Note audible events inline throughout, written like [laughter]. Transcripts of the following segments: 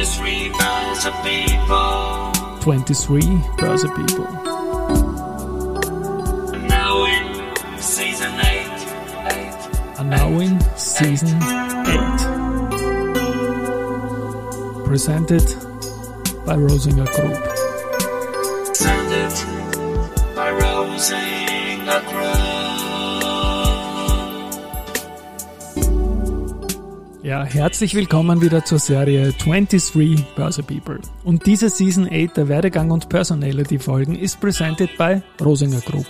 23 Börse People. 23 Börse People. And now in season 8. 8. And now in season 8. Presented by Rosinger Group. Ja, herzlich willkommen wieder zur Serie 23 Börse People. Und diese Season 8 der Werdegang und Personality Folgen ist presented by Rosinger Group.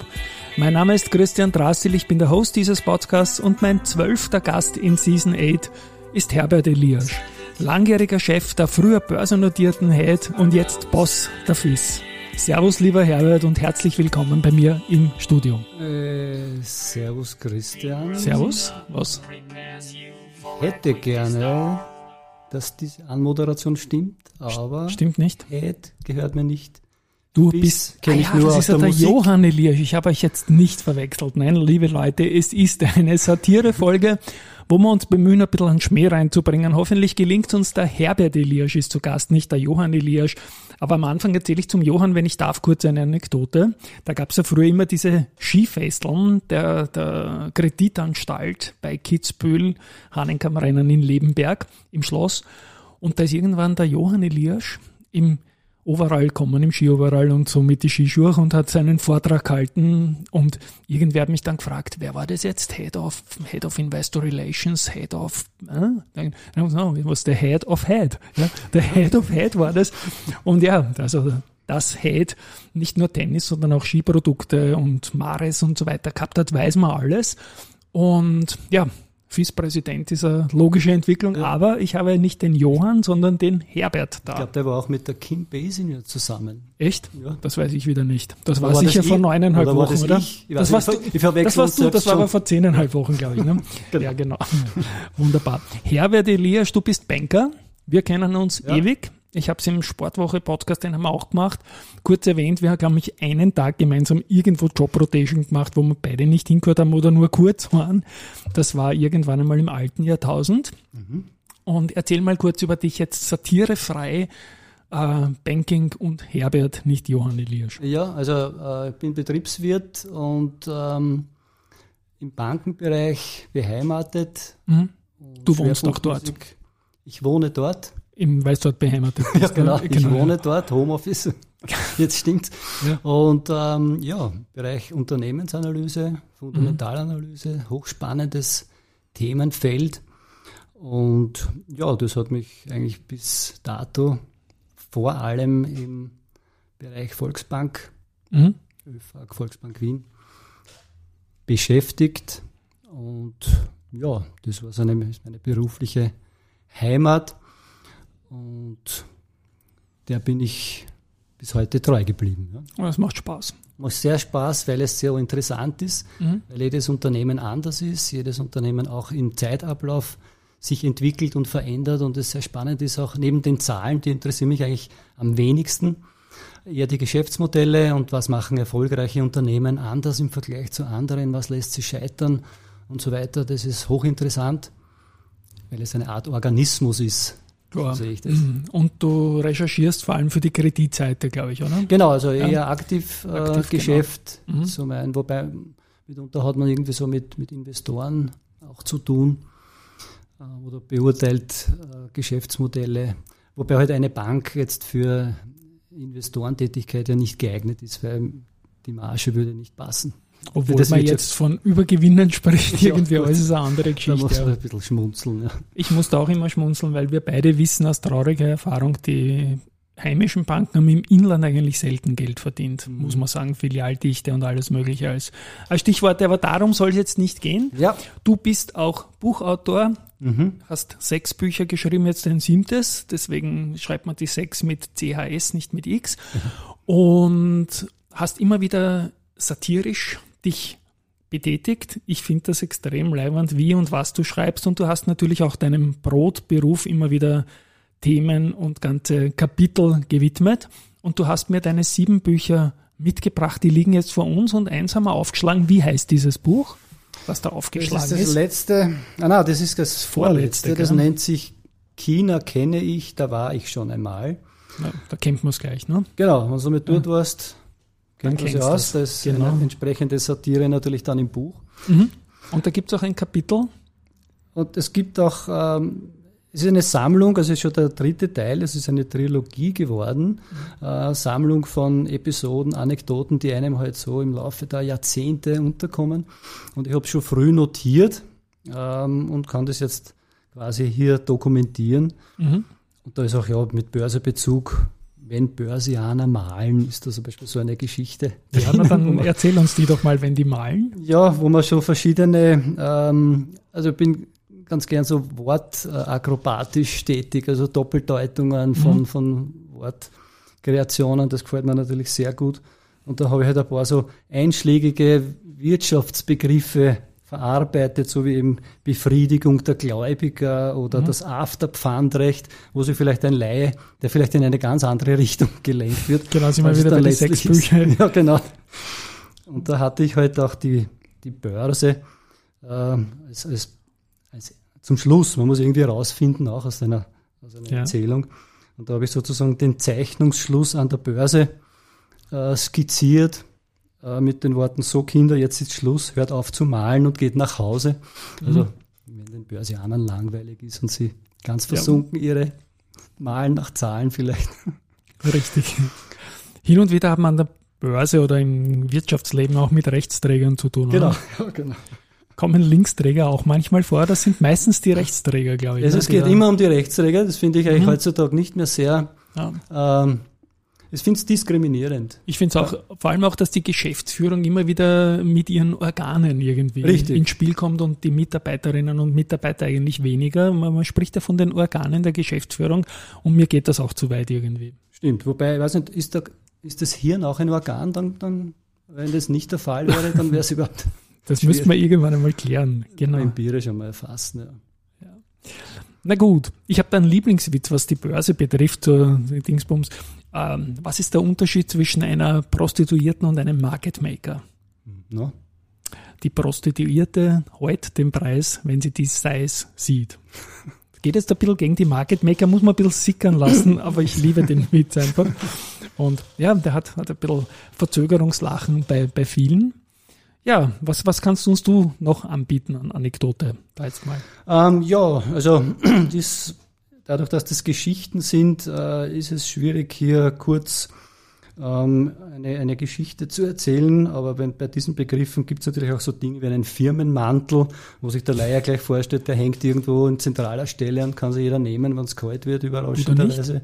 Mein Name ist Christian Drassil, ich bin der Host dieses Podcasts und mein zwölfter Gast in Season 8 ist Herbert Elias, langjähriger Chef der früher börsennotierten Head und jetzt Boss der FIS. Servus lieber Herbert und herzlich willkommen bei mir im Studio. Äh, servus Christian. Servus, was? Hätte gerne, dass diese Anmoderation stimmt, aber Stimmt nicht? Head gehört mir nicht. Du Bis bist, kenn ah ich ja, nur das aus ist der der Musik. Johann Elias. Ich habe euch jetzt nicht verwechselt. Nein, liebe Leute, es ist eine Satirefolge, wo wir uns bemühen, ein bisschen an Schmäh reinzubringen. Hoffentlich gelingt uns der Herbert Elias ist zu Gast, nicht der Johann Elias. Aber am Anfang erzähle ich zum Johann, wenn ich darf, kurz eine Anekdote. Da gab es ja früher immer diese Skifesteln der, der Kreditanstalt bei Kitzbühel, Hahnenkammrennen in Lebenberg im Schloss. Und da ist irgendwann der Johann Elias im Overall kommen, im Skioverall und so mit die Skischuhe und hat seinen Vortrag gehalten und irgendwer hat mich dann gefragt, wer war das jetzt? Head of, Head of Investor Relations, Head of, äh? no, it was the Head of Head. Ja? Der Head of Head war das. Und ja, also das Head nicht nur Tennis, sondern auch Skiprodukte und Mares und so weiter gehabt hat, weiß man alles. Und ja, FIS-Präsident ist eine logische Entwicklung, aber ich habe nicht den Johann, sondern den Herbert da. Ich glaube, der war auch mit der Kim Basinger zusammen. Echt? Ja. Das weiß ich wieder nicht. Das war, Oder war sicher das vor neuneinhalb Wochen, das oder? ich? Ich das warst du, ich das warst du, das war aber vor zehneinhalb Wochen, glaube ich. Ne? [laughs] Ja, genau. [laughs] Wunderbar. Herbert Elias, du bist Banker. Wir kennen uns Ja. ewig. Ich habe es im Sportwoche-Podcast, den haben wir auch gemacht. Kurz erwähnt, wir haben, glaube ich, einen Tag gemeinsam irgendwo Job-Rotation gemacht, wo wir beide nicht hingehört haben oder nur kurz waren. Das war irgendwann einmal im alten Jahrtausend. Und erzähl mal kurz über dich jetzt satirefrei, äh, Banking und Herbert, nicht Johann Elias. Ja, also äh, ich bin Betriebswirt und ähm, im Bankenbereich beheimatet. Mhm. Du wohnst auch dort, Ich wohne dort. Im, weil du dort beheimatet bist. Ja, genau. ne? Ich wohne dort, Homeoffice. [laughs] Jetzt stimmt's. Ja. Und ähm, ja, Bereich Unternehmensanalyse, Fundamentalanalyse, hochspannendes Themenfeld. Und ja, das hat mich eigentlich bis dato vor allem im Bereich Volksbank, Mhm. ÖFAG, Volksbank Wien, beschäftigt. Und ja, das war so eine, ist meine berufliche Heimat. Und der bin ich bis heute treu geblieben. Ja. Oh, Das macht Spaß. Macht sehr Spaß, weil es sehr interessant ist, Mhm. weil jedes Unternehmen anders ist, jedes Unternehmen auch im Zeitablauf sich entwickelt und verändert und es sehr spannend ist, auch neben den Zahlen, die interessieren mich eigentlich am wenigsten, eher die Geschäftsmodelle und was machen erfolgreiche Unternehmen anders im Vergleich zu anderen, was lässt sie scheitern und so weiter. Das ist hochinteressant, weil es eine Art Organismus ist, Ja. so sehe ich das. [clears throat] Und du recherchierst vor allem für die Kreditseite, glaube ich, oder? Genau, also eher aktiv, äh, Aktiv, Geschäft. genau. Mhm. So mein, wobei mitunter hat man irgendwie so mit, mit Investoren auch zu tun äh, oder beurteilt äh, Geschäftsmodelle. Wobei halt eine Bank jetzt für Investorentätigkeit ja nicht geeignet ist, weil die Marge würde nicht passen. Obwohl das man jetzt von Übergewinnen spricht, [laughs] Ja, irgendwie, gut. alles ist eine andere Da Geschichte. muss man ja. ein bisschen schmunzeln. Ja. Ich musste auch immer schmunzeln, weil wir beide wissen aus trauriger Erfahrung, die heimischen Banken haben im Inland eigentlich selten Geld verdient, Mhm. muss man sagen, Filialdichte und alles Mögliche als, als Stichworte. Aber darum soll es jetzt nicht gehen. ja. Du bist auch Buchautor, Mhm. hast sechs Bücher geschrieben, jetzt ein siebtes, deswegen schreibt man die sechs mit CHS, nicht mit X. Und hast immer wieder satirisch dich betätigt. Ich finde das extrem leibend, wie und was du schreibst. Und du hast natürlich auch deinem Brotberuf immer wieder Themen und ganze Kapitel gewidmet. Und du hast mir deine sieben Bücher mitgebracht, die liegen jetzt vor uns und eins haben wir aufgeschlagen. Wie heißt dieses Buch, was da Das aufgeschlagen ist das ist? letzte, ah, nein, das ist das Vorletzte, vorletzte, das nennt sich China kenne ich, da war ich schon einmal. Ja, da kennt man es gleich, ne? Genau, wenn du mit dort Ja. warst, kennt man kennst aus. du's. Da ist Genau. eine entsprechende Satire natürlich dann im Buch. Mhm. Und da gibt es auch ein Kapitel. Und es gibt auch, ähm, es ist eine Sammlung, also es ist schon der dritte Teil, es ist eine Trilogie geworden, äh, Sammlung von Episoden, Anekdoten, die einem halt so im Laufe der Jahrzehnte unterkommen. Und ich habe schon früh notiert ähm, und kann das jetzt quasi hier dokumentieren. Mhm. Und da ist auch ja mit Börsebezug, wenn Börsianer malen, ist da zum Beispiel so eine Geschichte. [laughs] Ja, dann erzähl uns die doch mal, wenn die malen. ja, wo man schon verschiedene, ähm, also ich bin ganz gern so wortakrobatisch tätig, also Doppeldeutungen von, von Wortkreationen, das gefällt mir natürlich sehr gut. Und da habe ich halt ein paar so einschlägige Wirtschaftsbegriffe verarbeitet, so wie eben Befriedigung der Gläubiger oder das Afterpfandrecht, wo sich vielleicht ein Laie, der vielleicht in eine ganz andere [laughs] Richtung gelenkt wird. Genau, sind wir als es wieder bei den sechs ist. Büchern. [laughs] Ja, genau. Und da hatte ich halt auch die, die Börse ähm, als, als, als zum Schluss. Man muss irgendwie rausfinden, auch aus einer, aus einer Ja. Erzählung. Und da habe ich sozusagen den Zeichnungsschluss an der Börse äh, skizziert äh, mit den Worten, so Kinder, jetzt ist Schluss, hört auf zu malen und geht nach Hause. Also wenn den Börsianern langweilig ist und sie ganz Ja. versunken ihre Malen nach Zahlen vielleicht. [laughs] Richtig. Hin und wieder hat man an der Börse oder im Wirtschaftsleben auch mit Rechtsträgern zu tun. Genau, [laughs] ja, genau. Kommen Linksträger auch manchmal vor? Das sind meistens die Rechtsträger, glaube ich. Also ne, es die geht immer um die Rechtsträger, das finde ich eigentlich Mhm. heutzutage nicht mehr sehr, Ja. ähm, ich finde es diskriminierend. Ich finde es auch, vor allem auch, dass die Geschäftsführung immer wieder mit ihren Organen irgendwie Richtig. ins Spiel kommt und die Mitarbeiterinnen und Mitarbeiter eigentlich weniger. Man, man spricht ja von den Organen der Geschäftsführung und mir geht das auch zu weit irgendwie. Stimmt, wobei, ich weiß nicht, ist, da, ist das Hirn auch ein Organ? Dann, dann, wenn das nicht der Fall wäre, dann wäre es [laughs] überhaupt Das müssen wir irgendwann einmal klären. Genau. empirisch einmal erfassen. Ja. Na gut, ich habe da einen Lieblingswitz, was die Börse betrifft, so Dingsbums. Ähm, was ist der Unterschied zwischen einer Prostituierten und einem Market Maker? No? Die Prostituierte heut den Preis, wenn sie die Size sieht. Geht jetzt ein bisschen gegen die Market Maker, muss man ein bisschen sickern lassen, [laughs] aber ich liebe den Witz einfach. Und ja, der hat, hat ein bisschen Verzögerungslachen bei, bei vielen. Ja, was, was kannst uns du noch anbieten an Anekdote? Da jetzt mal. Ähm, ja, also [clears throat] das, dadurch, dass das Geschichten sind, äh, ist es schwierig, hier kurz ähm, eine, eine Geschichte zu erzählen. Aber wenn, bei diesen Begriffen gibt es natürlich auch so Dinge wie einen Firmenmantel, wo sich der Leier gleich vorstellt, der hängt irgendwo in zentraler Stelle und kann sich jeder nehmen, wenn es kalt wird, überraschenderweise.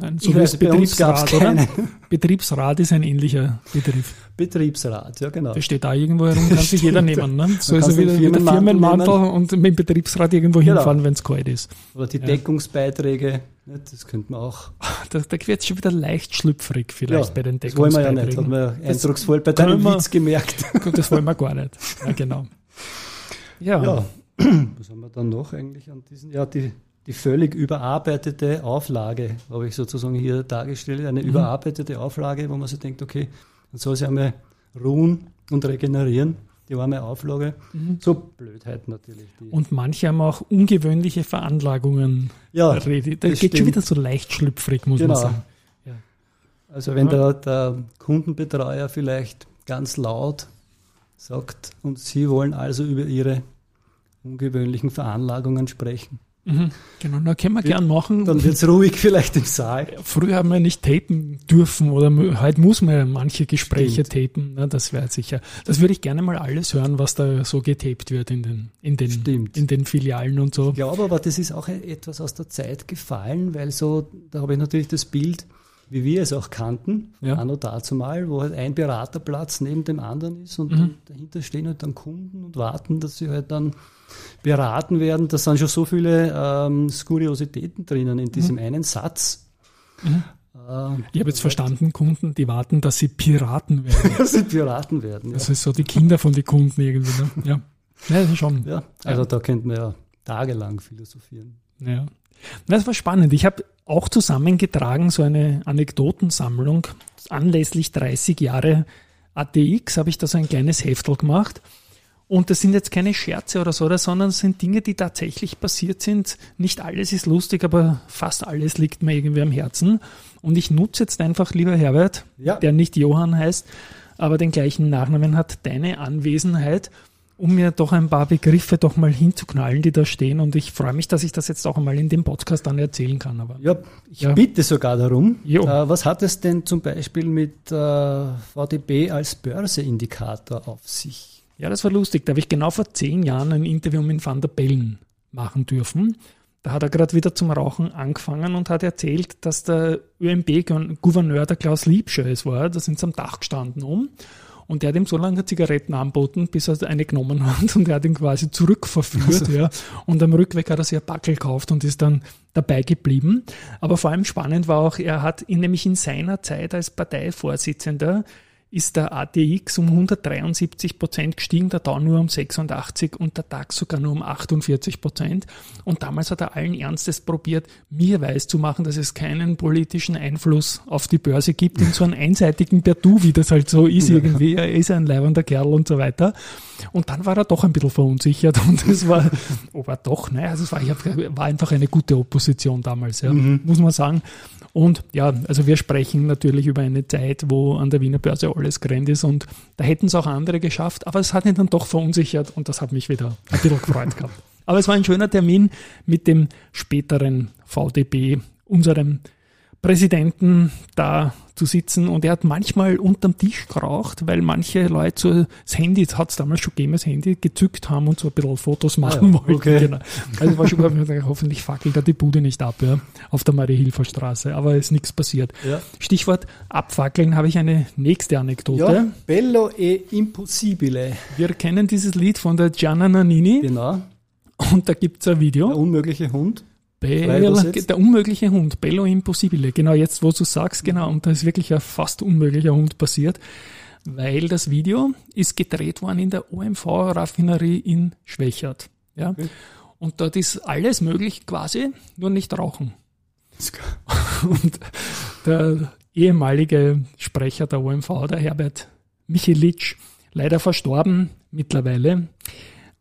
Nein, so Ich weiß, Betriebsrat, oder? [laughs] Betriebsrat ist ein ähnlicher Begriff. Betriebsrat, ja genau. Der steht da irgendwo herum, kann sich jeder nehmen. Ne? So ist er wieder mit der Firmenmantel und mit dem Betriebsrat irgendwo Genau. hinfahren, wenn es kalt ist. Oder die Ja. Deckungsbeiträge, ne, das könnte man auch. Da, da wird es schon wieder leicht schlüpfrig vielleicht bei den das wollen wir ja nicht, hat Deckungsbeiträgen. man ja eindrucksvoll bei deinem wir- Witz gemerkt. [laughs] Das wollen wir gar nicht. Ja, genau. [laughs] Ja, Ja, [clears throat] was haben wir dann noch eigentlich an diesen? Ja, die, die völlig überarbeitete Auflage habe ich sozusagen hier dargestellt. Eine Mhm. überarbeitete Auflage, wo man sich denkt, okay, man soll sich einmal ruhen und regenerieren, die arme Auflage. So Blödheit natürlich. Mhm. und manche haben auch ungewöhnliche Veranlagungen. ja. Da das geht schon stimmt. wieder so leicht schlüpfrig, muss Genau. man sagen. also wenn Ja. der, der Kundenbetreuer vielleicht ganz laut sagt, und Sie wollen also über Ihre ungewöhnlichen Veranlagungen sprechen, Mhm. Genau, na, können wir gern machen. dann wird es ruhig vielleicht im Saal. Früher haben wir nicht tapen dürfen oder heute muss man ja manche Gespräche tapen. Ne, das wäre sicher. Das würde ich gerne mal alles hören, was da so getaped wird in den, in den, Stimmt. in den Filialen und so. Ich glaube aber, das ist auch etwas aus der Zeit gefallen, weil so, da habe ich natürlich das Bild, wie wir es auch kannten, Ja. anno dazu mal, wo halt ein Beraterplatz neben dem anderen ist und Mhm. dahinter stehen halt dann Kunden und warten, dass sie halt dann beraten werden. Da sind schon so viele ähm, Skuriositäten drinnen in diesem einen Satz. Mhm. Äh, Ich habe jetzt verstanden, Kunden, die warten, dass sie Piraten werden. [laughs] dass sie beraten werden. Ja. Das ist so die Kinder von den Kunden irgendwie. Ne? Ja. ja, schon. ja, also da könnte man ja tagelang philosophieren. Ja. Das war spannend. Ich habe auch zusammengetragen, so eine Anekdotensammlung. Anlässlich 30 Jahre ATX habe ich da so ein kleines Heftel gemacht. Und das sind jetzt keine Scherze oder so, sondern es sind Dinge, die tatsächlich passiert sind. Nicht alles ist lustig, aber fast alles liegt mir irgendwie am Herzen. Und ich nutze jetzt einfach, lieber Herbert, Ja. der nicht Johann heißt, aber den gleichen Nachnamen hat, deine Anwesenheit, um mir doch ein paar Begriffe doch mal hinzuknallen, die da stehen. Und ich freue mich, dass ich das jetzt auch einmal in dem Podcast dann erzählen kann. Aber Ja, ich Ja. bitte sogar darum. Äh, was hat es denn zum Beispiel mit äh, VDB als Börseindikator auf sich? Ja, das war lustig. Da habe ich genau vor zehn Jahren ein Interview mit Van der Bellen machen dürfen. Da hat er gerade wieder zum Rauchen angefangen und hat erzählt, dass der ÖMB-Gouverneur der Klaus Liebscher es war. Da sind sie am Dach gestanden um. Und der hat ihm so lange Zigaretten anboten, bis er eine genommen hat und er hat ihn quasi zurückverführt. ja. Und am Rückweg hat er sich ein Backel gekauft und ist dann dabei geblieben. Aber vor allem spannend war auch, er hat in, nämlich in seiner Zeit als Parteivorsitzender ist der ATX um 173 Prozent gestiegen, der Dow nur um 86% und der DAX sogar nur um 48 Prozent. Und damals hat er allen Ernstes probiert, mir weiß zu machen, dass es keinen politischen Einfluss auf die Börse gibt in so einem einseitigen Perdu, wie das halt so ist irgendwie. Er ist ein leibender Kerl und so weiter. Und dann war er doch ein bisschen verunsichert [laughs] und es war, er doch, naja, also es war, war einfach eine gute Opposition damals, ja, muss man sagen. Und ja, also wir sprechen natürlich über eine Zeit, wo an der Wiener Börse alles grand ist und da hätten es auch andere geschafft, aber es hat ihn dann doch verunsichert und das hat mich wieder ein bisschen gefreut gehabt. [laughs] Aber es war ein schöner Termin mit dem späteren VDB, unserem Präsidenten da zu sitzen und er hat manchmal unterm Tisch geraucht, weil manche Leute so das Handy, hat es damals schon gegeben, das Handy gezückt haben und so ein bisschen Fotos machen ja, wollten. okay. Genau. Also war schon [laughs] hoffentlich fackelt er die Bude nicht ab, ja, auf der Marie-Hilfer Straße, aber ist nichts passiert. Ja. Stichwort abfackeln habe ich eine nächste Anekdote. Ja, Bello e Impossibile. Wir kennen dieses Lied von der Gianna Nannini Genau. und da gibt's ein Video. Der unmögliche Hund. Übersetzt. der unmögliche Hund, Bello Impossibile. Genau jetzt, wo du sagst, genau, und da ist wirklich ein fast unmöglicher Hund passiert, weil das Video ist gedreht worden in der OMV-Raffinerie in Schwächert. Ja. Und dort ist alles möglich quasi, nur nicht rauchen. [laughs] Und der ehemalige Sprecher der OMV, der Herbert Michelitsch, leider verstorben mittlerweile,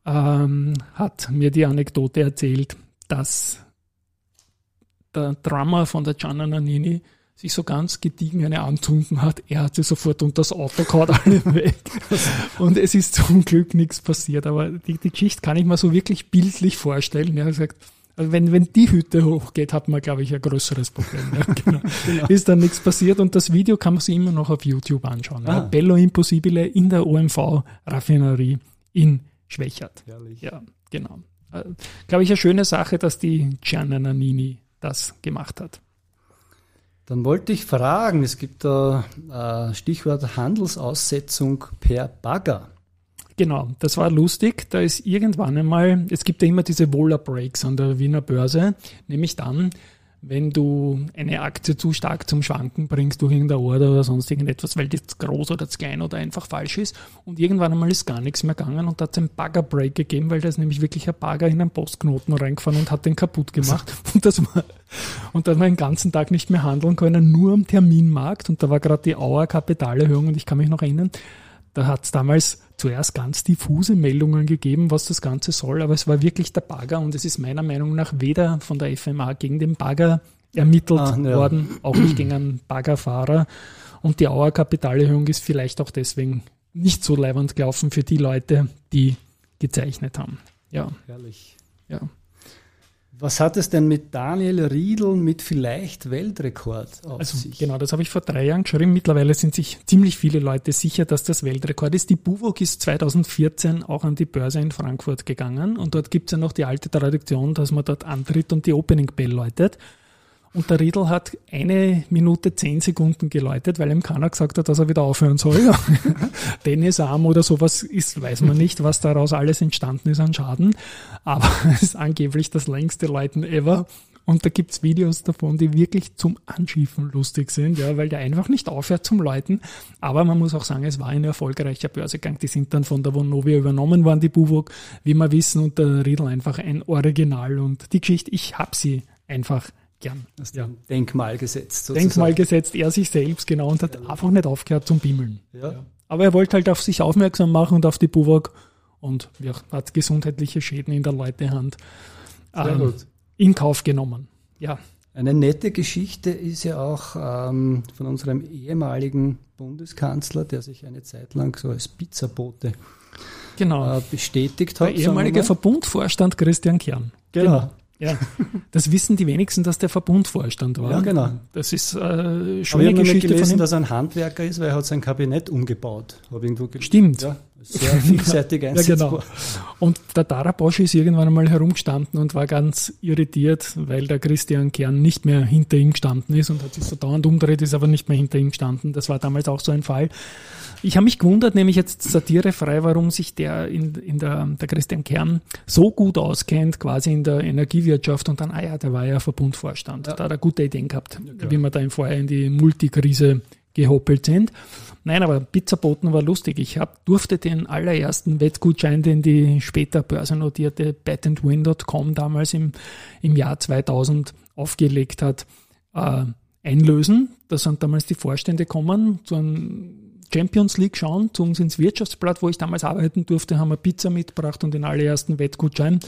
ähm, hat mir die Anekdote erzählt, dass der Drummer von der Gianna Nannini sich so ganz gediegen eine anzünden hat. Er hat sie sofort unter das Auto gehauen, alle [laughs] weg. Und es ist zum Glück nichts passiert. Aber die, die Geschichte kann ich mir so wirklich bildlich vorstellen. Er hat gesagt, also wenn, wenn die Hütte hochgeht, hat man, glaube ich, ein größeres Problem. Ja, [laughs] genau. Ist dann nichts passiert und das Video kann man sich immer noch auf YouTube anschauen. Ja. Ah. Bello Impossibile in der OMV-Raffinerie in Schwächert. Herrlich. Ja, genau. Äh, Glaube ich, eine schöne Sache, dass die Gianna Nannini das gemacht hat. Dann wollte ich fragen, es gibt da äh, Stichwort Handelsaussetzung per Bagger. Genau, das war lustig. Da ist irgendwann einmal, es gibt ja immer diese Wohler Breaks an der Wiener Börse, nämlich dann, wenn du eine Aktie zu stark zum Schwanken bringst durch irgendeine Order oder sonst irgendetwas, weil zu groß oder zu klein oder einfach falsch ist. Und irgendwann einmal ist gar nichts mehr gegangen und da hat es einen Bagger-Break gegeben, weil da ist nämlich wirklich ein Bagger in einen Postknoten reingefahren und hat den kaputt gemacht. [laughs] Und das war, und da hat man den ganzen Tag nicht mehr handeln können, nur am Terminmarkt. Und da war gerade die Auer Kapitalerhöhung und ich kann mich noch erinnern, da hat es damals zuerst ganz diffuse Meldungen gegeben, was das Ganze soll, aber es war wirklich der Bagger und es ist meiner Meinung nach weder von der FMA gegen den Bagger ermittelt Ah, ja. worden, auch nicht gegen einen Baggerfahrer. Und die Auer Kapitalerhöhung ist vielleicht auch deswegen nicht so leibend gelaufen für die Leute, die gezeichnet haben. Ja, Herrlich. ja. Was hat es denn mit Daniel Riedl mit vielleicht Weltrekord auf Also sich? genau, das habe ich vor drei Jahren geschrieben. Mittlerweile sind sich ziemlich viele Leute sicher, dass das Weltrekord ist. Die Buwok ist 2014 auch an die Börse in Frankfurt gegangen und dort gibt es ja noch die alte Tradition, dass man dort antritt und die Opening Bell läutet. Und der Riedl hat eine Minute zehn Sekunden geläutet, weil ihm keiner gesagt hat, dass er wieder aufhören soll. [laughs] Tennisarm oder sowas ist, weiß man nicht, was daraus alles entstanden ist an Schaden. Aber [laughs] es ist angeblich das längste Läuten ever. Und da gibt's Videos davon, die wirklich zum Anschiffen lustig sind, ja, weil der einfach nicht aufhört zum Läuten. Aber man muss auch sagen, es war ein erfolgreicher Börsegang. Die sind dann von der Vonovia übernommen worden, die Buwok, wie wir wissen, und der Riedl einfach ein Original. Und die Geschichte, ich hab sie einfach gern. Hast Ja. Denkmal gesetzt. Sozusagen. Denkmal gesetzt, er sich selbst, genau, und hat einfach nicht aufgehört zum Bimmeln. Ja. Aber er wollte halt auf sich aufmerksam machen und auf die Buwok. und ja, hat gesundheitliche Schäden in der Leutehand ähm, in Kauf genommen. Ja, Eine nette Geschichte ist ja auch ähm, von unserem ehemaligen Bundeskanzler, der sich eine Zeit lang so als Pizzabote genau. äh, bestätigt der hat. sagen ehemalige. Verbundvorstand Christian Kern. Genau. Ja, [laughs] das wissen die wenigsten, dass der Verbundvorstand war. Ja, genau. Das ist äh, Aber ich habe Geschichte von gelesen, ihm. dass er ein Handwerker ist, weil er hat sein Kabinett umgebaut. Hab irgendwo gelesen. Stimmt. Ja, sehr [laughs] vielseitig Ja, einsetzbar. genau. Und der Dara Bosch ist irgendwann einmal herumgestanden und war ganz irritiert, weil der Christian Kern nicht mehr hinter ihm gestanden ist und hat sich so dauernd umdreht, ist aber nicht mehr hinter ihm gestanden. Das war damals auch so ein Fall. Ich habe mich gewundert, nämlich jetzt satirefrei, warum sich der in, in der, der Christian Kern so gut auskennt, quasi in der Energiewirtschaft und dann, ah ja, der war ja Verbundvorstand. Da hat er gute Ideen gehabt, wie wir da im Vorher in die Multikrise gehoppelt sind. Nein, aber Pizzaboten war lustig. Ich hab, durfte den allerersten Wettgutschein, den die später börsennotierte betandwin.com damals im, im Jahr 2000 aufgelegt hat, äh, einlösen. Da sind damals die Vorstände gekommen zu einem Champions League schauen, zu uns ins Wirtschaftsblatt, wo ich damals arbeiten durfte, haben wir Pizza mitgebracht und den allerersten Wettgutschein.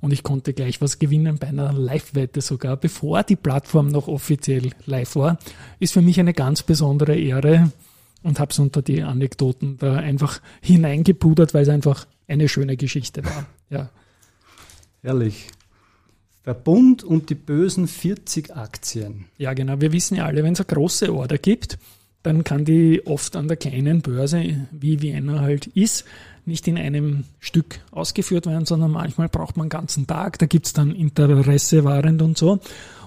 Und ich konnte gleich was gewinnen bei einer Live-Wette sogar, bevor die Plattform noch offiziell live war. Ist für mich eine ganz besondere Ehre und habe es unter die Anekdoten da einfach hineingepudert, weil es einfach eine schöne Geschichte war. Ja. Herrlich. Verbund und die bösen 40 Aktien. Ja, genau. Wir wissen ja alle, wenn es eine große Order gibt, dann kann die oft an der kleinen Börse, wie Vienna halt ist, nicht in einem Stück ausgeführt werden, sondern manchmal braucht man einen ganzen Tag. Da gibt's dann Interesse wahrend und so.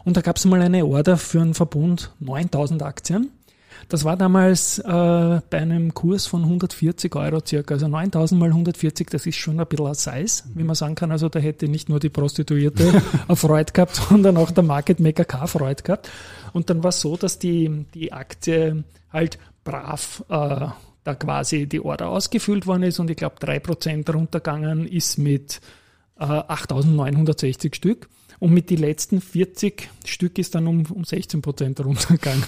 Und da gab's mal eine Order für einen Verbund 9000 Aktien. Das war damals äh, bei einem Kurs von 140 Euro circa. Also 9000 mal 140, das ist schon ein bisschen ein Size, wie man sagen kann. Also da hätte nicht nur die Prostituierte [laughs] eine Freude gehabt, sondern auch der Market Maker K Freude gehabt. Und dann war es so, dass die, die Aktie halt brav äh, da quasi die Order ausgefüllt worden ist und ich glaube 3% runtergegangen ist mit äh, 8.960 Stück. Und mit die letzten 40 Stück ist dann um, um 16 Prozent runtergegangen.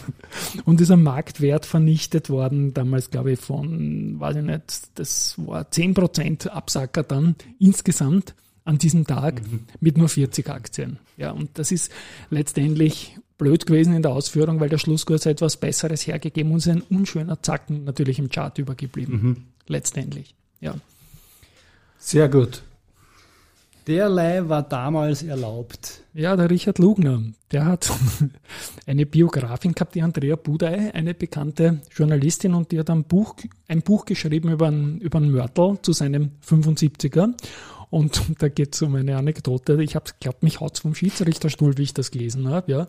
Und ist am Marktwert vernichtet worden, damals glaube ich von, weiß ich nicht, das war 10 Prozent Absacker dann insgesamt an diesem Tag mit nur 40 Aktien. Ja, und das ist letztendlich blöd gewesen in der Ausführung, weil der Schlusskurs etwas Besseres hergegeben und ist ein unschöner Zacken natürlich im Chart übergeblieben. Letztendlich. Ja. Sehr gut. Derlei war damals erlaubt. Ja, der Richard Lugner, der hat [laughs] eine Biografin gehabt, die Andrea Budai, eine bekannte Journalistin, und die hat ein Buch, ein Buch geschrieben über einen, über einen Mörtel zu seinem 75er. Und [laughs] da geht es um eine Anekdote. Ich habe glaubt, mich haut's vom Schiedsrichterstuhl, wie ich das gelesen habe. Ja.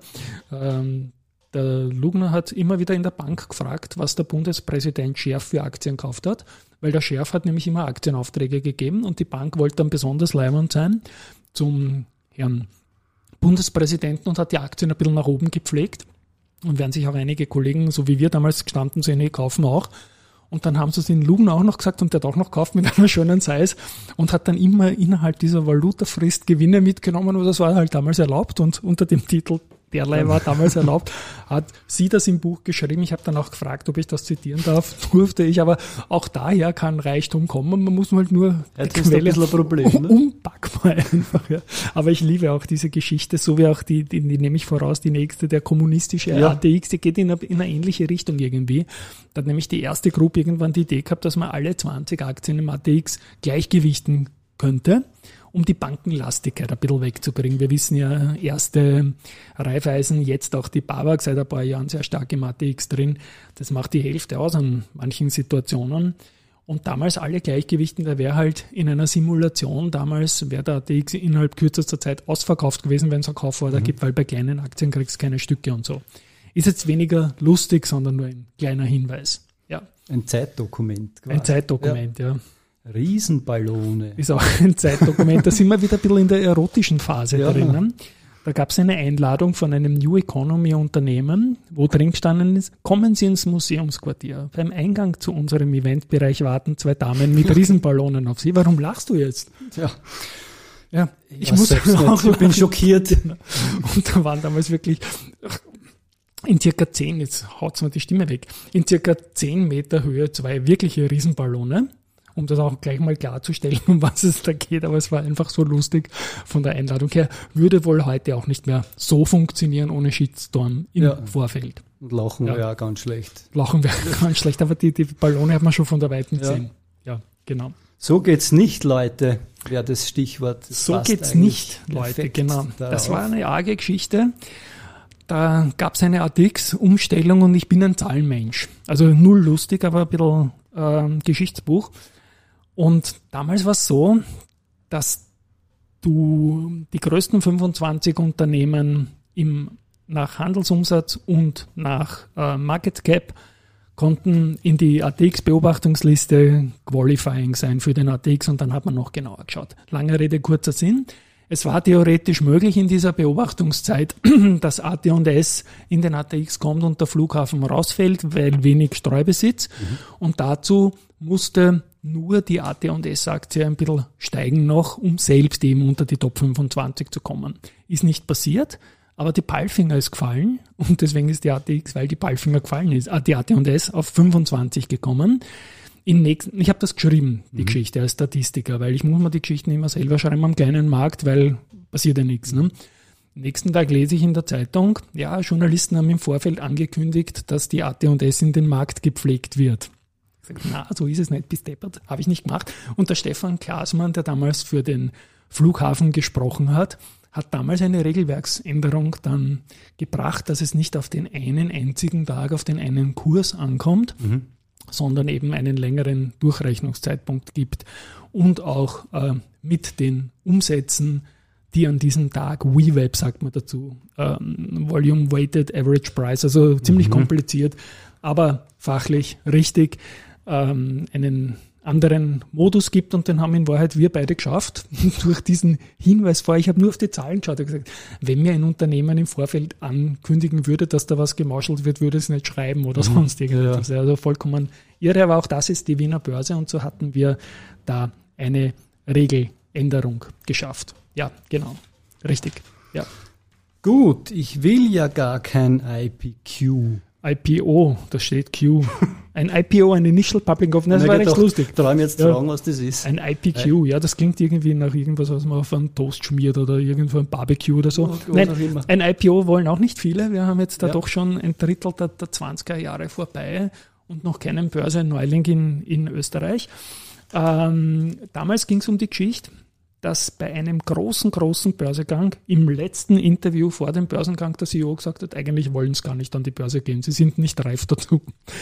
Ähm, der Lugner hat immer wieder in der Bank gefragt, was der Bundespräsident Scherf für Aktien gekauft hat, weil der Scherf hat nämlich immer Aktienaufträge gegeben und die Bank wollte dann besonders leibend sein zum Herrn Bundespräsidenten und hat die Aktien ein bisschen nach oben gepflegt. Und werden sich auch einige Kollegen, so wie wir damals gestanden sind, nee, kaufen auch. Und dann haben sie es den Lugen auch noch gesagt und der hat auch noch gekauft mit [laughs] einer schönen Size und hat dann immer innerhalb dieser Valutafrist Gewinne mitgenommen, aber das war halt damals erlaubt und unter dem Titel derlei war damals erlaubt, hat sie das im Buch geschrieben. Ich habe dann auch gefragt, ob ich das zitieren darf. [laughs] Durfte ich, aber auch daher kann Reichtum kommen. Man muss halt nur Ja, das ist ein bisschen ein Problem, ne? unpackbar [laughs] einfach. Ja. Aber ich liebe auch diese Geschichte, so wie auch die, die, die nehme ich voraus, die nächste, der kommunistische Ja. ATX, die geht in eine, in eine ähnliche Richtung irgendwie. Da hat nämlich die erste Gruppe irgendwann die Idee gehabt, dass man alle 20 Aktien im ATX gleichgewichten könnte um die Bankenlastigkeit ein bisschen wegzubringen. Wir wissen ja, erste Raiffeisen, jetzt auch die Babak seit ein paar Jahren sehr stark im ATX drin. Das macht die Hälfte aus an manchen Situationen. Und damals alle Gleichgewichten, da wäre halt in einer Simulation damals, wäre der ATX innerhalb kürzester Zeit ausverkauft gewesen, wenn es eine Kauforder gibt, weil bei kleinen Aktien kriegst du keine Stücke und so. Ist jetzt weniger lustig, sondern nur ein kleiner Hinweis. Ja, Ein Zeitdokument. quasi. ein Zeitdokument, ja. Riesenballone. Ist auch ein Zeitdokument. Da sind wir wieder ein bisschen in der erotischen Phase Ja. drinnen. Da gab es eine Einladung von einem New Economy Unternehmen, wo drin gestanden ist, kommen Sie ins Museumsquartier. Beim Eingang zu unserem Eventbereich warten zwei Damen mit [laughs] Riesenballonen auf Sie. Warum lachst du jetzt? Ja, Ja, ich, muss selbst nicht. ich bin schockiert. Und da waren damals wirklich in circa zehn, jetzt haut's mir die Stimme weg, in circa zehn Meter Höhe zwei wirkliche Riesenballone. Um das auch gleich mal klarzustellen, [laughs] um was es da geht. Aber es war einfach so lustig von der Einladung her. Würde wohl heute auch nicht mehr so funktionieren ohne Shitstorm im ja. Vorfeld. Und lachen ja. wir ja ganz schlecht. Lachen wir [laughs] ganz schlecht, aber die, die Ballone hat man schon von der Weiten gesehen. Ja, genau. So geht's nicht, Leute, wäre das Stichwort. Das so geht's nicht, Leute, genau. Darauf. Das war eine arge Geschichte. Da gab's eine ATX-Umstellung und ich bin ein Zahlenmensch. Also null lustig, aber ein bisschen äh, Geschichtsbuch. Und damals war es so, dass du die größten 25 Unternehmen im, nach Handelsumsatz und nach äh, Market Cap konnten in die ATX-Beobachtungsliste Qualifying sein für den ATX und dann hat man noch genauer geschaut. Lange Rede, kurzer Sinn. Es war theoretisch möglich in dieser Beobachtungszeit, [clears throat] dass AT&S in den ATX kommt und der Flughafen rausfällt, weil wenig Streubesitz. Mhm. Und dazu musste nur die AT&S-Aktie ein bisschen steigen noch, um selbst eben unter die Top 25 zu kommen. Ist nicht passiert. Aber die Palfinger ist gefallen und deswegen ist die ATX, weil die Palfinger gefallen ist, äh, die AT&S auf 25 gekommen. In nächsten, ich habe das geschrieben, die mhm. Geschichte als Statistiker, weil ich muss mir die Geschichten immer selber schreiben am kleinen Markt, weil passiert ja nichts. Ne? Nächsten Tag lese ich in der Zeitung, ja, Journalisten haben im Vorfeld angekündigt, dass die AT&S in den Markt gepflegt wird. Na, so ist es nicht, bis deppert, habe ich nicht gemacht. Und der Stefan Klasmann, der damals für den Flughafen gesprochen hat, hat damals eine Regelwerksänderung dann gebracht, dass es nicht auf den einen einzigen Tag, auf den einen Kurs ankommt, mhm. sondern eben einen längeren Durchrechnungszeitpunkt gibt und auch äh, mit den Umsätzen, die an diesem Tag, WeWeb sagt man dazu, ähm, Volume Weighted Average Price, also ziemlich mhm. kompliziert, aber fachlich richtig, ähm, einen anderen Modus gibt und den haben in Wahrheit wir beide geschafft. [laughs] Durch diesen Hinweis vor, ich habe nur auf die Zahlen geschaut und gesagt, wenn mir ein Unternehmen im Vorfeld ankündigen würde, dass da was gemauschelt wird, würde es nicht schreiben oder mhm. sonst irgendwas. Ja. Also vollkommen irre, aber auch das ist die Wiener Börse und so hatten wir da eine Regeländerung geschafft. Ja, genau. Richtig. Ja. Gut, ich will ja gar kein IPQ. IPO, da steht Q. [laughs] Ein IPO, ein Initial Public Offering, das war recht lustig. Träum jetzt ja. fragen, was das ist. Ein IPQ, ja, das klingt irgendwie nach irgendwas, was man auf einen Toast schmiert oder irgendwo ein Barbecue oder so. Oh, Nein, ein IPO wollen auch nicht viele. Wir haben jetzt da ja. doch schon ein Drittel der, der 20er Jahre vorbei und noch keinen Börse-Neuling in, in Österreich. Ähm, damals ging es um die Geschichte, dass bei einem großen, großen Börsegang im letzten Interview vor dem Börsengang der CEO gesagt hat, eigentlich wollen sie gar nicht an die Börse gehen, sie sind nicht reif dazu.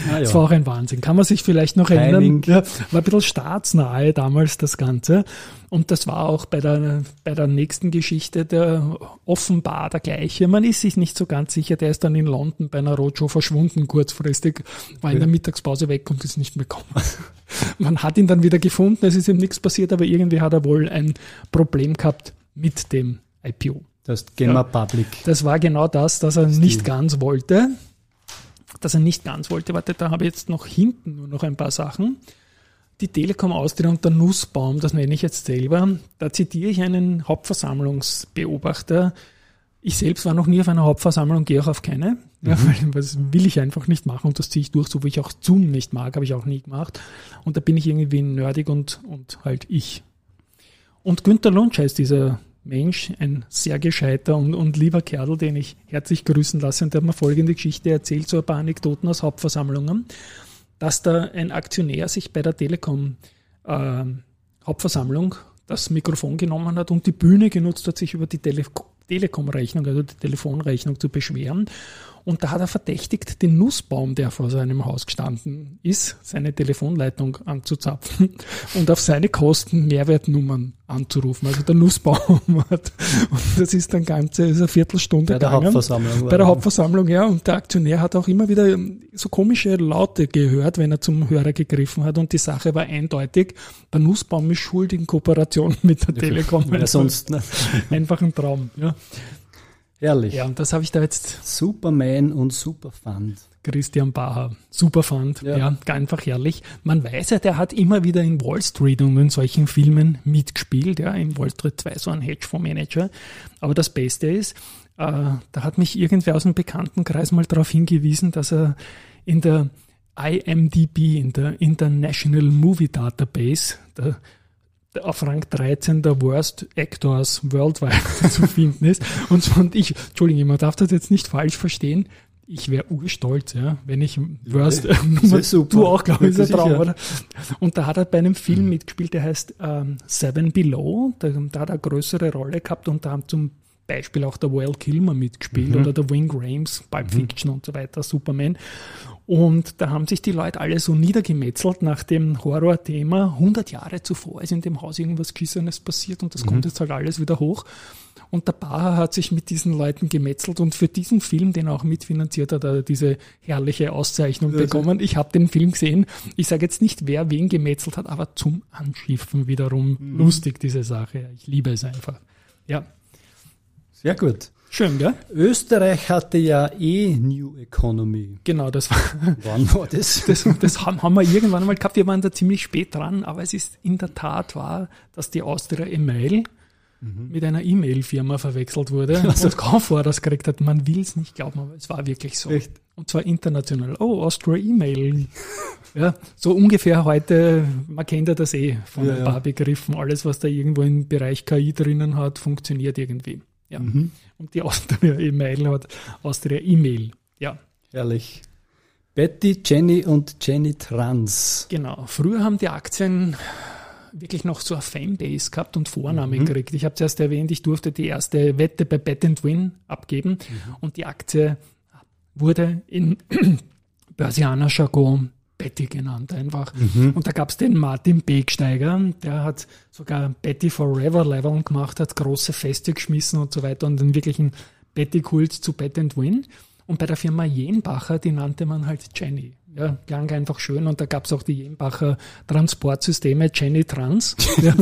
Ah, ja. Das war auch ein Wahnsinn. Kann man sich vielleicht noch Timing. erinnern? Ja, war ein bisschen staatsnahe damals das Ganze. Und das war auch bei der, bei der nächsten Geschichte der offenbar der gleiche. Man ist sich nicht so ganz sicher, der ist dann in London bei einer Roadshow verschwunden kurzfristig, war in der Mittagspause weg und ist nicht mehr gekommen. [laughs] Man hat ihn dann wieder gefunden, es ist ihm nichts passiert, aber irgendwie hat er wohl ein Problem gehabt mit dem IPO. Das Gamma ja, Public. Das war genau das, dass er nicht ganz wollte. Dass er nicht ganz wollte. Warte, da habe ich jetzt noch hinten nur noch ein paar Sachen die Telekom Austria und der Nussbaum, das nenne ich jetzt selber, da zitiere ich einen Hauptversammlungsbeobachter. Ich selbst war noch nie auf einer Hauptversammlung, gehe auch auf keine, mhm. ja, weil das will ich einfach nicht machen und das ziehe ich durch, so wie ich auch Zoom nicht mag, habe ich auch nie gemacht. Und da bin ich irgendwie nerdig und, und halt ich. Und Günter Lunsch heißt dieser Mensch, ein sehr gescheiter und, und lieber Kerl, den ich herzlich grüßen lasse und der hat mir folgende Geschichte erzählt, so ein paar Anekdoten aus Hauptversammlungen dass da ein Aktionär sich bei der Telekom äh, Hauptversammlung das Mikrofon genommen hat und die Bühne genutzt hat, sich über die Tele Telekom-Rechnung, also die Telefonrechnung zu beschweren und da hat er verdächtigt, den Nussbaum, der vor seinem Haus gestanden ist, seine Telefonleitung anzuzapfen [laughs] und auf seine Kosten Mehrwertnummern anzurufen. Also der Nussbaum [laughs] hat. Und das ist dann ganze ist eine Viertelstunde Bei der gegangen. Hauptversammlung. Bei der Hauptversammlung, ja. Und der Aktionär hat auch immer wieder so komische Laute gehört, wenn er zum Hörer gegriffen hat. Und die Sache war eindeutig. Der Nussbaum ist schuld in Kooperation [laughs] mit der Telekom. Wer sonst, ne? Einfach ein Traum, ja. Ehrlich. Ja, und das habe ich da jetzt. Superman und Superfund. Christian Baha, Superfund, ja. ja, einfach herrlich. Man weiß ja, der hat immer wieder in Wall Street und in solchen Filmen mitgespielt, ja, in Wall Street 2 so ein Hedgefondsmanager. Aber das Beste ist, äh, da hat mich irgendwer aus dem Bekanntenkreis mal darauf hingewiesen, dass er in der IMDb, in der International Movie Database, der, der auf Rang 13 der Worst Actors worldwide [laughs] zu finden ist. Und, und ich, Entschuldigung, man darf das jetzt nicht falsch verstehen. Ich wäre urstolz, ja, wenn ich Worst Ja, [laughs] Nummer, du auch, glaube ich, ist ein. Traum, oder? Und da hat er bei einem Film mitgespielt, der heißt ähm, Seven Below. Da, da hat er eine größere Rolle gehabt und da haben zum Beispiel auch der Val Kilmer mitgespielt oder der Wing Rames, Pulp Fiction und so weiter, Superman. Und da haben sich die Leute alle so niedergemetzelt nach dem Horror-Thema. 100 Jahre zuvor ist in dem Haus irgendwas Kissenes passiert und das kommt jetzt halt alles wieder hoch. Und der Baha hat sich mit diesen Leuten gemetzelt und für diesen Film, den er auch mitfinanziert hat, hat er diese herrliche Auszeichnung bekommen. Ich habe den Film gesehen. Ich sage jetzt nicht, wer wen gemetzelt hat, aber zum Anschiffen wiederum lustig, diese Sache. Ich liebe es einfach. Ja, Sehr gut. schön, gell? Österreich hatte ja eh New Economy. Genau, das war, Wann war das? [laughs] das, das haben, haben wir irgendwann mal gehabt. Wir waren da ziemlich spät dran, aber es ist in der Tat wahr, dass die Austria Email mit einer E-Mail-Firma verwechselt wurde [laughs] und kaum vor das gekriegt hat. Man will es nicht glauben, aber es war wirklich so. Echt? Und zwar international. Oh, Austria E-Mail. [laughs] ja, so ungefähr heute, man kennt ja das eh von Ja, ein ja. paar Begriffen. Alles, was da irgendwo im Bereich KI drinnen hat, funktioniert irgendwie. Ja. Mhm. Und die Austria E-Mail hat Austria E-Mail. Ja. Herrlich. Betty, Jenny und Jenny Trans. Genau. Früher haben die Aktien wirklich noch so eine Fanbase gehabt und Vorname gekriegt. Ich habe zuerst erwähnt, ich durfte die erste Wette bei Bet and Win abgeben und die Aktie wurde in [clears throat] Börsianer Jargon Betty genannt einfach. Und da gab es den Martin Begsteiger, der hat sogar Betty Forever Level gemacht, hat große Feste geschmissen und so weiter und den wirklichen Betty-Kult zu Bet and Win. Und bei der Firma Jenbacher, die nannte man halt Jenny. Ja, klang einfach schön. Und da gab es auch die Jenbacher Transportsysteme Jenny Trans. [laughs] Ja,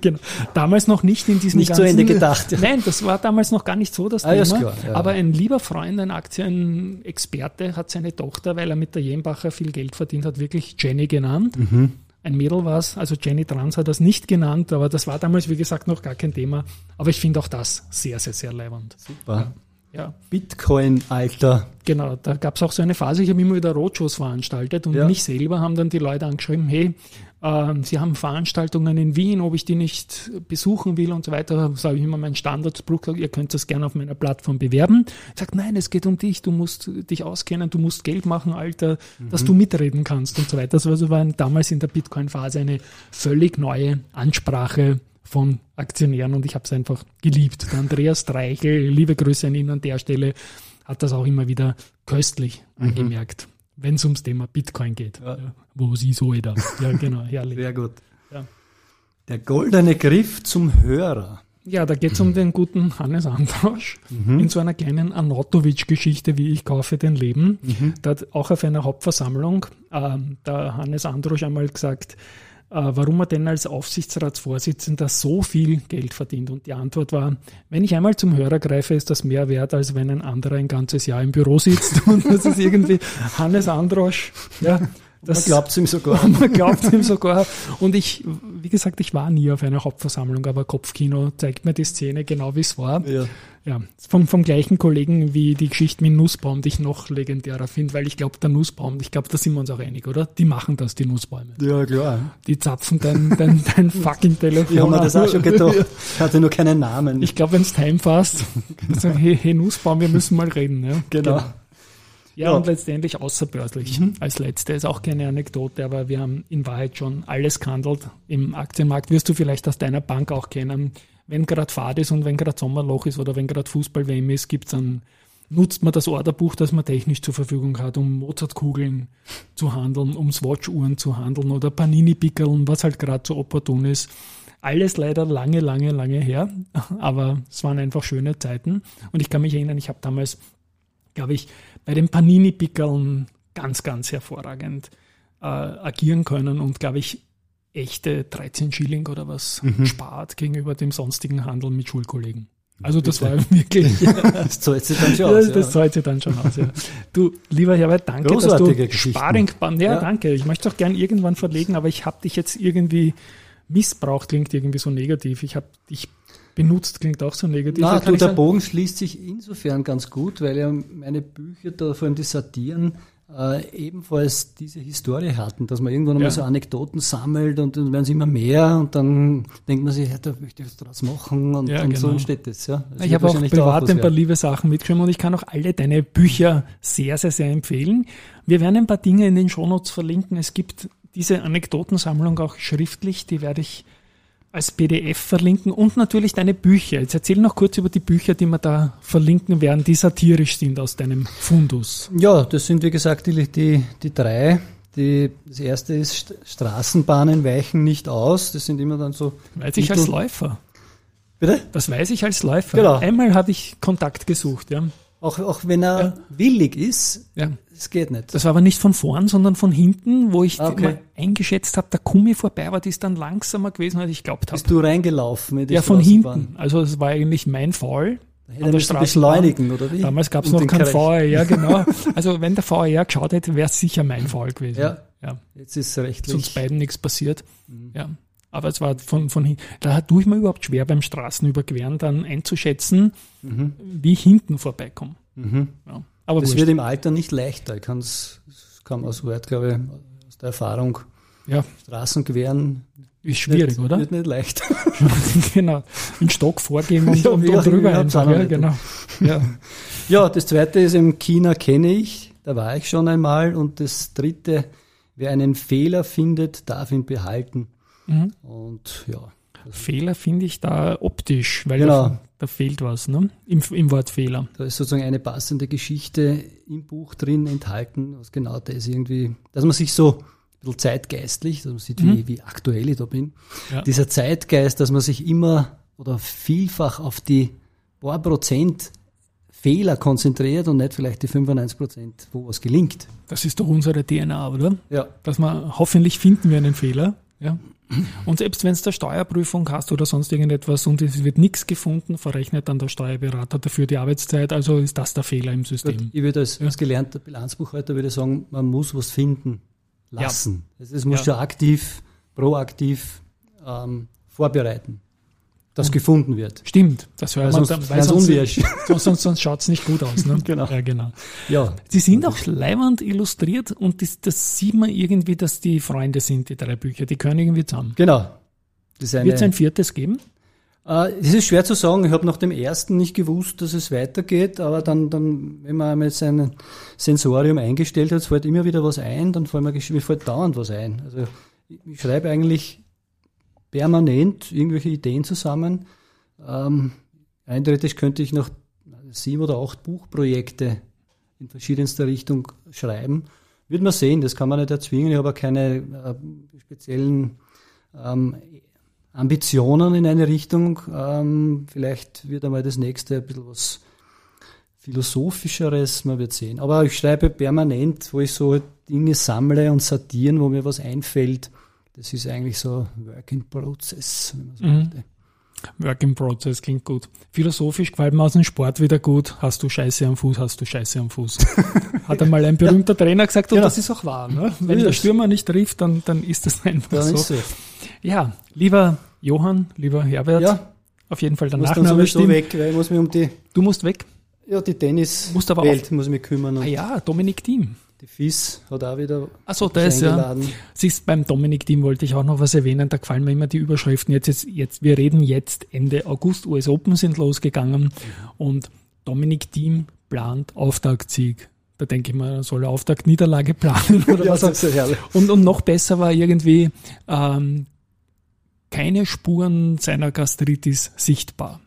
genau. Damals noch nicht in diesem Nicht zu Ende gedacht, ja. Nein, das war damals noch gar nicht so das Ah, Thema. klar, ja. Aber ein lieber Freund, ein Aktienexperte, hat seine Tochter, weil er mit der Jenbacher viel Geld verdient hat, wirklich Jenny genannt. Mhm. Ein Mädel war es, also Jenny Trans hat das nicht genannt, aber das war damals, wie gesagt, noch gar kein Thema. Aber ich finde auch das sehr, sehr, sehr leibend. Super. Ja, Bitcoin, Alter. genau. Da gab es auch so eine Phase, ich habe immer wieder Roadshows veranstaltet und Ja. mich selber haben dann die Leute angeschrieben, hey, ähm, Sie haben Veranstaltungen in Wien, ob ich die nicht besuchen will und so weiter. Das habe ich immer meinen Standardspruch gesagt, ihr könnt das gerne auf meiner Plattform bewerben. Ich sage, nein, es geht um dich, du musst dich auskennen, du musst Geld machen, Alter, dass du mitreden kannst und so weiter. Das war, so war damals in der Bitcoin-Phase eine völlig neue Ansprache von Aktionären und ich habe es einfach geliebt. Der Andreas Streichel, liebe Grüße an ihn an der Stelle, hat das auch immer wieder köstlich angemerkt, wenn es ums Thema Bitcoin geht. Ja. Ja, wo sie so da. Ja, genau, herrlich. Sehr gut. Ja. Der goldene Griff zum Hörer. Ja, da geht es um den guten Hannes Androsch in so einer kleinen Anatovic-Geschichte, wie ich kaufe den Leben. Da hat auch auf einer Hauptversammlung ähm, der Hannes Androsch einmal gesagt, äh, warum er denn als Aufsichtsratsvorsitzender so viel Geld verdient. Und die Antwort war, wenn ich einmal zum Hörer greife, ist das mehr wert, als wenn ein anderer ein ganzes Jahr im Büro sitzt. [laughs] Und das ist irgendwie Hannes Androsch. Ja, Man glaubt ihm sogar. [laughs] man glaubt ihm sogar. Und ich, wie gesagt, ich war nie auf einer Hauptversammlung, aber Kopfkino zeigt mir die Szene genau, wie es war. Ja. Ja, vom, vom gleichen Kollegen wie die Geschichte mit Nussbaum, die ich noch legendärer finde, weil ich glaube, der Nussbaum, ich glaube, da sind wir uns auch einig, oder? Die machen das, die Nussbäume. ja, klar. Die zapfen dein, dein, dein fucking Telefon. Ich habe mir das auch schon gedacht. Ich hatte nur keinen Namen. Ich glaube, wenn es Time fasst, [laughs] sagen, hey, hey Nussbaum, wir müssen mal reden. Ja? genau. Ja, Ja. und letztendlich außerbörslich als letzte. Ist auch keine Anekdote, aber wir haben in Wahrheit schon alles gehandelt. Im Aktienmarkt wirst du vielleicht aus deiner Bank auch kennen. Wenn gerade Fahrt ist und wenn gerade Sommerloch ist oder wenn gerade Fußball-WM ist, gibt's dann, nutzt man das Orderbuch, das man technisch zur Verfügung hat, um Mozartkugeln zu handeln, um Swatch-Uhren zu handeln oder Panini-Pickeln, was halt gerade so opportun ist. Alles leider lange, lange, lange her, aber es waren einfach schöne Zeiten. Und ich kann mich erinnern, ich habe damals glaube ich, bei den Panini-Pickeln ganz, ganz hervorragend äh, agieren können und, glaube ich, echte 13 Schilling oder was spart gegenüber dem sonstigen Handel mit Schulkollegen. Also das war [laughs] wirklich, [laughs] Das zahlt sich dann schon ja, aus. das Ja. zahlt sich dann schon aus. Ja. Du, lieber Herbert, danke, dass Großartige du Geschichten. Sparingpartner, ja, Ja. danke. Ich möchte es auch gern irgendwann verlegen, aber ich habe dich jetzt irgendwie missbraucht, klingt irgendwie so negativ. Ich habe dich benutzt, klingt auch so negativ. Na, du, der sagen? Bogen schließt sich insofern ganz gut, weil ja meine Bücher, da vor allem die Satiren, äh, ebenfalls diese Historie hatten, dass man irgendwann Ja. einmal so Anekdoten sammelt und dann werden es immer mehr und dann denkt man sich, ja, da möchte ich was draus machen und, Ja, und so genau. entsteht das. Ja. Das Ich habe auch privat was ein paar liebe Sachen mitgeschrieben und ich kann auch alle deine Bücher sehr, sehr, sehr empfehlen. Wir werden ein paar Dinge in den Shownotes verlinken. Es gibt diese Anekdotensammlung auch schriftlich, die werde ich als PDF verlinken und natürlich deine Bücher. Jetzt erzähl noch kurz über die Bücher, die wir da verlinken werden, die satirisch sind aus deinem Fundus. Ja, das sind wie gesagt die, die, die drei. Die, das erste ist St Straßenbahnen weichen nicht aus. Das sind immer dann so. Weiß ich als Läufer. Bitte? Das weiß ich als Läufer. Genau. Einmal hatte ich Kontakt gesucht, ja. Auch, auch wenn er Ja. willig ist, ja. es geht nicht. Das war aber nicht von vorn, sondern von hinten, wo ich Ah, okay. mal eingeschätzt habe, der Kummi vorbei war, die ist dann langsamer gewesen, als ich glaubt habe. Bist du reingelaufen Ja, von hinten. Also es war eigentlich mein Foul. Hätte er müssen beschleunigen, oder wie? Damals gab es noch kein. VR, [laughs] genau. Also wenn der VR geschaut hätte, wäre es sicher mein Foul gewesen. Ja. ja. Jetzt ist es rechtlich. Ist uns beiden nichts passiert. Mhm. Ja. Aber es war von, von hinten. Da tue ich mir überhaupt schwer beim Straßenüberqueren dann einzuschätzen, wie ich hinten vorbeikomme. Mhm. Ja. Aber Das wurscht. wird im Alter nicht leichter. Ich kann's, das kann aus Wort, glaube ich, aus der Erfahrung. ja, Straßenqueren ist schwierig, wird, oder? Wird nicht leicht. [laughs] genau. Den Stock vorgeben und, [laughs] Ja, und, und drüber auch Ja, genau. Ja. [laughs] Ja, das zweite ist im China kenne ich. Da war ich schon einmal. Und das dritte, wer einen Fehler findet, darf ihn behalten. Mhm. Und ja, Fehler finde ich da optisch, weil Genau. da, da fehlt was, ne? Im, Im Wort Fehler. da ist sozusagen eine passende Geschichte im Buch drin enthalten, was genau das irgendwie, dass man sich so ein bisschen zeitgeistlich, dass man sieht, wie, wie aktuell ich da bin. Mhm. Ja. Dieser Zeitgeist, dass man sich immer oder vielfach auf die paar Prozent Fehler konzentriert und nicht vielleicht die 95 Prozent, wo was gelingt. Das ist doch unsere DNA, oder? Ja. Dass man, hoffentlich finden wir einen Fehler. Ja. Und selbst wenn es der Steuerprüfung hast oder sonst irgendetwas und es wird nichts gefunden, verrechnet dann der Steuerberater dafür die Arbeitszeit, also ist das der Fehler im Gut, System. ich würde als, als gelernter Bilanzbuchhalter würde sagen, man muss was finden lassen. Also es muss Ja. schon aktiv, proaktiv ähm, vorbereiten, dass gefunden wird. Stimmt, das hört man sonst weil sonst, sonst, [laughs] sonst, sonst schaut es nicht gut aus. Ne? [laughs] Genau. Ja, genau. Ja, Sie sind auch leibend illustriert und das, das sieht man irgendwie, dass die Freunde sind, die drei Bücher. Die können irgendwie zusammen. genau. Das Wird es ein viertes geben? Äh, Es ist schwer zu sagen. Ich habe nach dem ersten nicht gewusst, dass es weitergeht, aber dann, dann wenn man einmal sein Sensorium eingestellt hat, es fällt immer wieder was ein, dann fällt mir, mir fällt dauernd was ein. Also ich schreibe eigentlich permanent irgendwelche Ideen zusammen. Ähm, eindeutig könnte ich noch sieben oder acht Buchprojekte in verschiedenster Richtung schreiben. Wird man sehen, das kann man nicht erzwingen. Ich habe keine äh, speziellen ähm, Ambitionen in eine Richtung. Ähm, vielleicht wird einmal das nächste ein bisschen was Philosophischeres, man wird sehen. Aber ich schreibe permanent, wo ich so Dinge sammle und sortieren, wo mir was einfällt. Das ist eigentlich so Work in Process, wenn man so Mhm. möchte. Work in Process klingt gut. Philosophisch gefällt mir aus dem Sport wieder gut. Hast du Scheiße am Fuß, hast du Scheiße am Fuß. [laughs] Hat einmal ein berühmter Trainer gesagt und Genau. das ist auch wahr. Ne? Wenn der. Stürmer nicht trifft, dann, dann ist das einfach Dann so. ist so. Ja, lieber Johann, lieber Herbert, Ja, auf jeden Fall der ich muss dann sowieso weg, weil ich muss mich um die, Du musst weg. ja, die Tennis Musst aber Welt muss ich mich kümmern Ah ja, Dominik Thiem. Die FIS hat auch wieder Achso, mich das ja. Siehst, beim Dominik Thiem wollte ich auch noch was erwähnen. Da gefallen mir immer die Überschriften. Jetzt, jetzt, jetzt, wir reden jetzt Ende August. US Open sind losgegangen und Dominik Thiem plant Auftaktsieg. Da denke ich mal, soll er Auftakt-Niederlage planen oder [laughs] Ja, was? ist herrlich. Und, und noch besser war irgendwie ähm, keine Spuren seiner Gastritis sichtbar.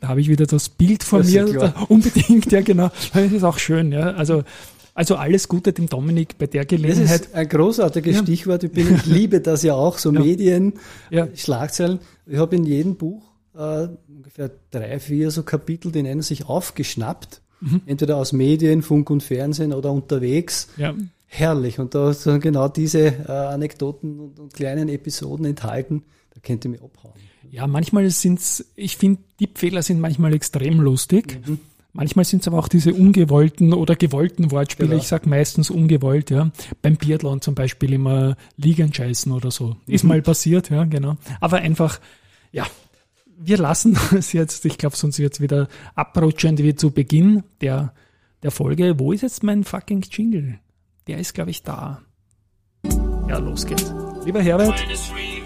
Da habe ich wieder das Bild vor Das ist mir. Da, [laughs] unbedingt, ja genau. [laughs] Das ist auch schön, ja. Also, also alles Gute dem Dominik bei der Das Gelegenheit. ist ein großartiges Ja. Stichwort. Ich, bin, ich liebe das ja auch, so [laughs] Ja. Medien, Ja. Schlagzeilen. Ich habe in jedem Buch äh, ungefähr drei, vier so Kapitel, die nennen sich aufgeschnappt. Mhm. Entweder aus Medien, Funk und Fernsehen oder unterwegs. Ja. Herrlich. Und da sind genau diese äh, Anekdoten und, und kleinen Episoden enthalten. Da könnt ihr mich abhauen. ja, manchmal sind's, ich finde, Tippfehler sind manchmal extrem lustig. Mhm. Manchmal sind es aber auch diese ungewollten oder gewollten Wortspiele. Genau. Ich sag meistens ungewollt, ja. Beim Biathlon zum Beispiel immer liegend scheißen oder so. Ist Mhm. mal passiert, ja, genau. Aber einfach, ja, wir lassen [laughs] es jetzt. Ich glaube, sonst wird es wieder abrutschend wie zu Beginn der, der Folge. Wo ist jetzt mein fucking Jingle? der ist, glaube ich, da. Ja, los geht's. Lieber Herbert,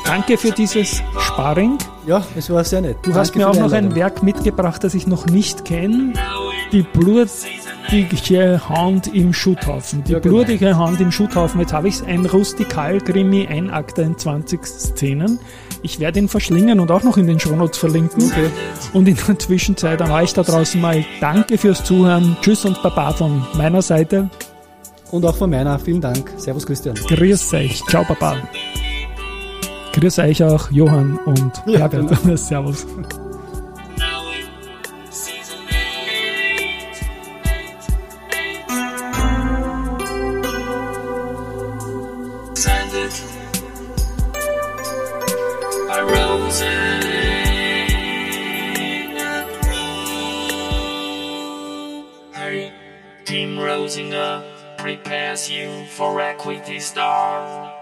danke für dieses Sparring. Ja, es war sehr nett. Du hast mir auch noch ein Werk mitgebracht, das ich noch nicht kenne. Die blutige Hand im Schutthaufen. Die Ja, genau. blutige Hand im Schutthaufen. Jetzt habe ich ein Rustikal-Krimi, ein Akter in 20 Szenen. Ich werde ihn verschlingen und auch noch in den Shownotes verlinken. Okay. Und in der Zwischenzeit an euch da draußen mal danke fürs Zuhören. Tschüss und Baba von meiner Seite. Und auch von meiner. Vielen Dank. Servus, Christian. Grüß euch. Ciao, Baba. Grüß euch auch, Johann und Ja, Herbert. [laughs] Servus. Hey, Team Rosinger prepares